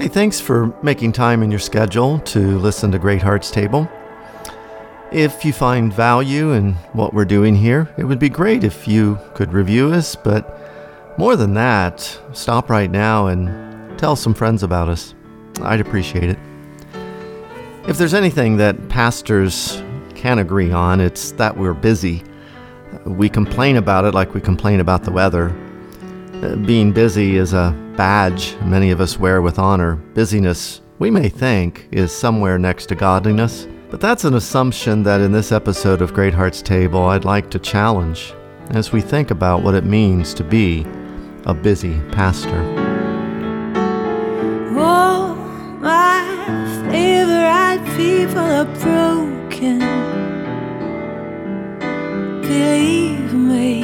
Hey, thanks for making time in your schedule to listen to Great Hearts Table. If you find value in what we're doing here, it would be great if you could review us, but more than that, stop right now and tell some friends about us. I'd appreciate it. If there's anything that pastors can agree on, it's that we're busy. We complain about it like we complain about the weather. Uh, being busy is a badge many of us wear with honor. Busyness, we may think, is somewhere next to godliness, but that's an assumption that in this episode of Great Hearts Table I'd like to challenge as we think about what it means to be a busy pastor. Oh, my favorite people are broken. Believe me,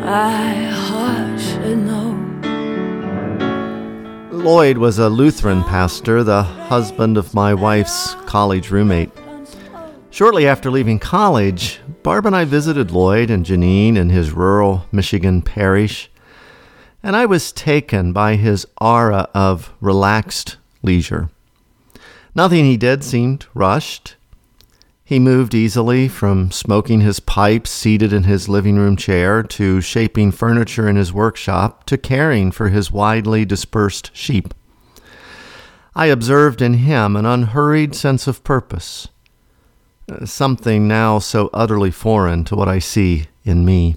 my heart should know. Lloyd was a Lutheran pastor, the husband of my wife's college roommate. Shortly after leaving college, Barb and I visited Lloyd and Janine in his rural Michigan parish, and I was taken by his aura of relaxed leisure. Nothing he did seemed rushed. He moved easily from smoking his pipe seated in his living room chair to shaping furniture in his workshop to caring for his widely dispersed sheep. I observed in him an unhurried sense of purpose, something now so utterly foreign to what I see in me.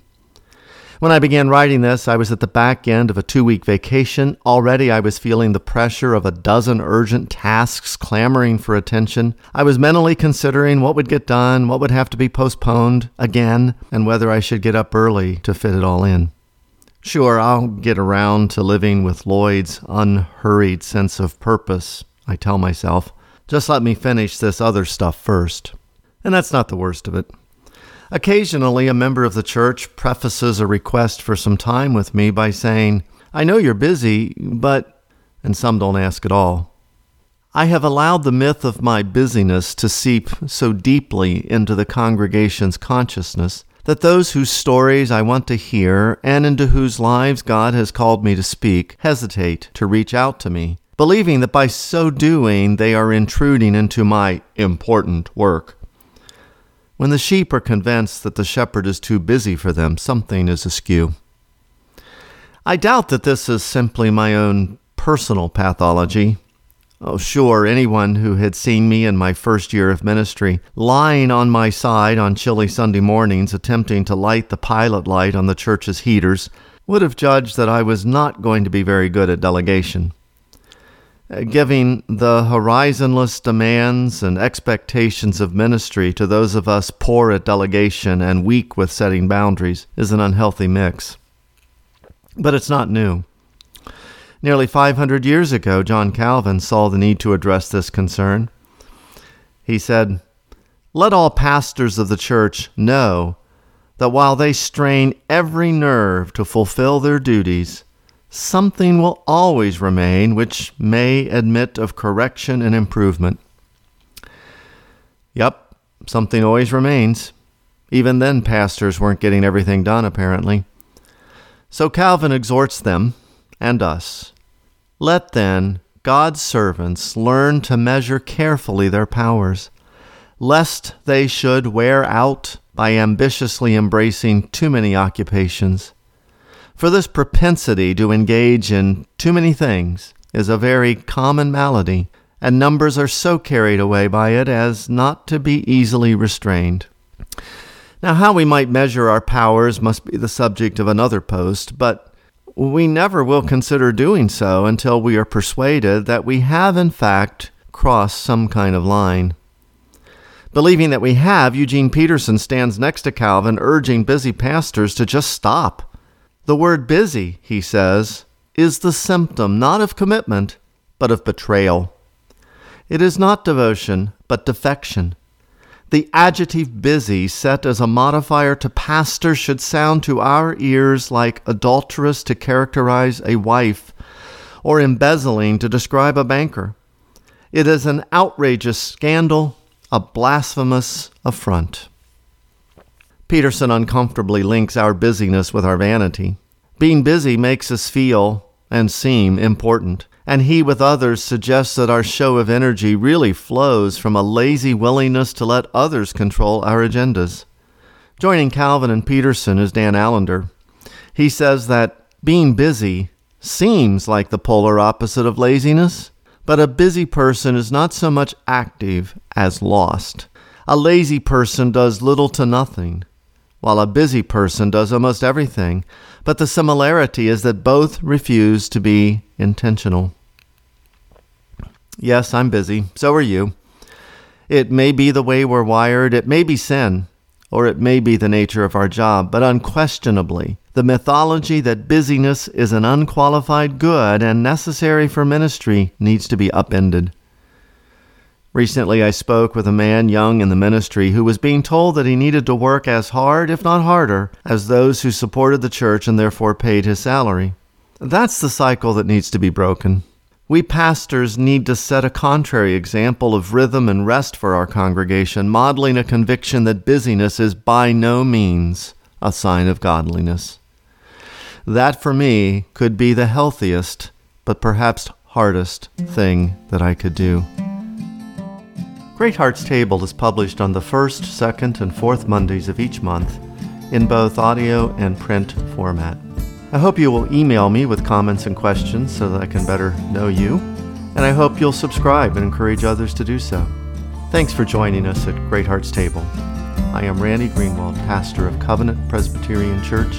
When I began writing this, I was at the back end of a two week vacation. Already I was feeling the pressure of a dozen urgent tasks clamoring for attention. I was mentally considering what would get done, what would have to be postponed again, and whether I should get up early to fit it all in. Sure, I'll get around to living with Lloyd's unhurried sense of purpose, I tell myself. Just let me finish this other stuff first. And that's not the worst of it. Occasionally, a member of the church prefaces a request for some time with me by saying, I know you're busy, but. And some don't ask at all. I have allowed the myth of my busyness to seep so deeply into the congregation's consciousness that those whose stories I want to hear and into whose lives God has called me to speak hesitate to reach out to me, believing that by so doing they are intruding into my important work. When the sheep are convinced that the shepherd is too busy for them, something is askew. I doubt that this is simply my own personal pathology. Oh, sure, anyone who had seen me in my first year of ministry, lying on my side on chilly Sunday mornings attempting to light the pilot light on the church's heaters, would have judged that I was not going to be very good at delegation. Giving the horizonless demands and expectations of ministry to those of us poor at delegation and weak with setting boundaries is an unhealthy mix. But it's not new. Nearly 500 years ago, John Calvin saw the need to address this concern. He said, Let all pastors of the church know that while they strain every nerve to fulfill their duties, something will always remain which may admit of correction and improvement. Yep, something always remains. Even then, pastors weren't getting everything done, apparently. So Calvin exhorts them and us Let then God's servants learn to measure carefully their powers, lest they should wear out by ambitiously embracing too many occupations for this propensity to engage in too many things is a very common malady, and numbers are so carried away by it as not to be easily restrained. Now, how we might measure our powers must be the subject of another post, but we never will consider doing so until we are persuaded that we have, in fact, crossed some kind of line. Believing that we have, Eugene Peterson stands next to Calvin, urging busy pastors to just stop the word busy, he says, is the symptom not of commitment, but of betrayal. It is not devotion, but defection. The adjective busy, set as a modifier to pastor, should sound to our ears like adulterous to characterize a wife, or embezzling to describe a banker. It is an outrageous scandal, a blasphemous affront. Peterson uncomfortably links our busyness with our vanity. Being busy makes us feel and seem important. And he with others suggests that our show of energy really flows from a lazy willingness to let others control our agendas. Joining Calvin and Peterson is Dan Allender. He says that being busy seems like the polar opposite of laziness, but a busy person is not so much active as lost. A lazy person does little to nothing, while a busy person does almost everything, but the similarity is that both refuse to be intentional. Yes, I'm busy. So are you. It may be the way we're wired, it may be sin, or it may be the nature of our job, but unquestionably, the mythology that busyness is an unqualified good and necessary for ministry needs to be upended. Recently, I spoke with a man young in the ministry who was being told that he needed to work as hard, if not harder, as those who supported the church and therefore paid his salary. That's the cycle that needs to be broken. We pastors need to set a contrary example of rhythm and rest for our congregation, modeling a conviction that busyness is by no means a sign of godliness. That for me could be the healthiest, but perhaps hardest thing that I could do. Great Hearts Table is published on the first, second, and fourth Mondays of each month in both audio and print format. I hope you will email me with comments and questions so that I can better know you, and I hope you'll subscribe and encourage others to do so. Thanks for joining us at Great Hearts Table. I am Randy Greenwald, pastor of Covenant Presbyterian Church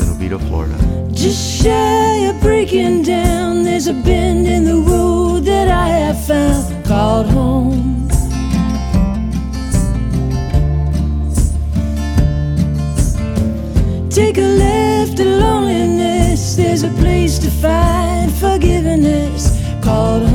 in Oviedo, Florida. Just shy of breaking down, there's a bend in the road that I have found called home. take a left in loneliness. There's a place to find forgiveness called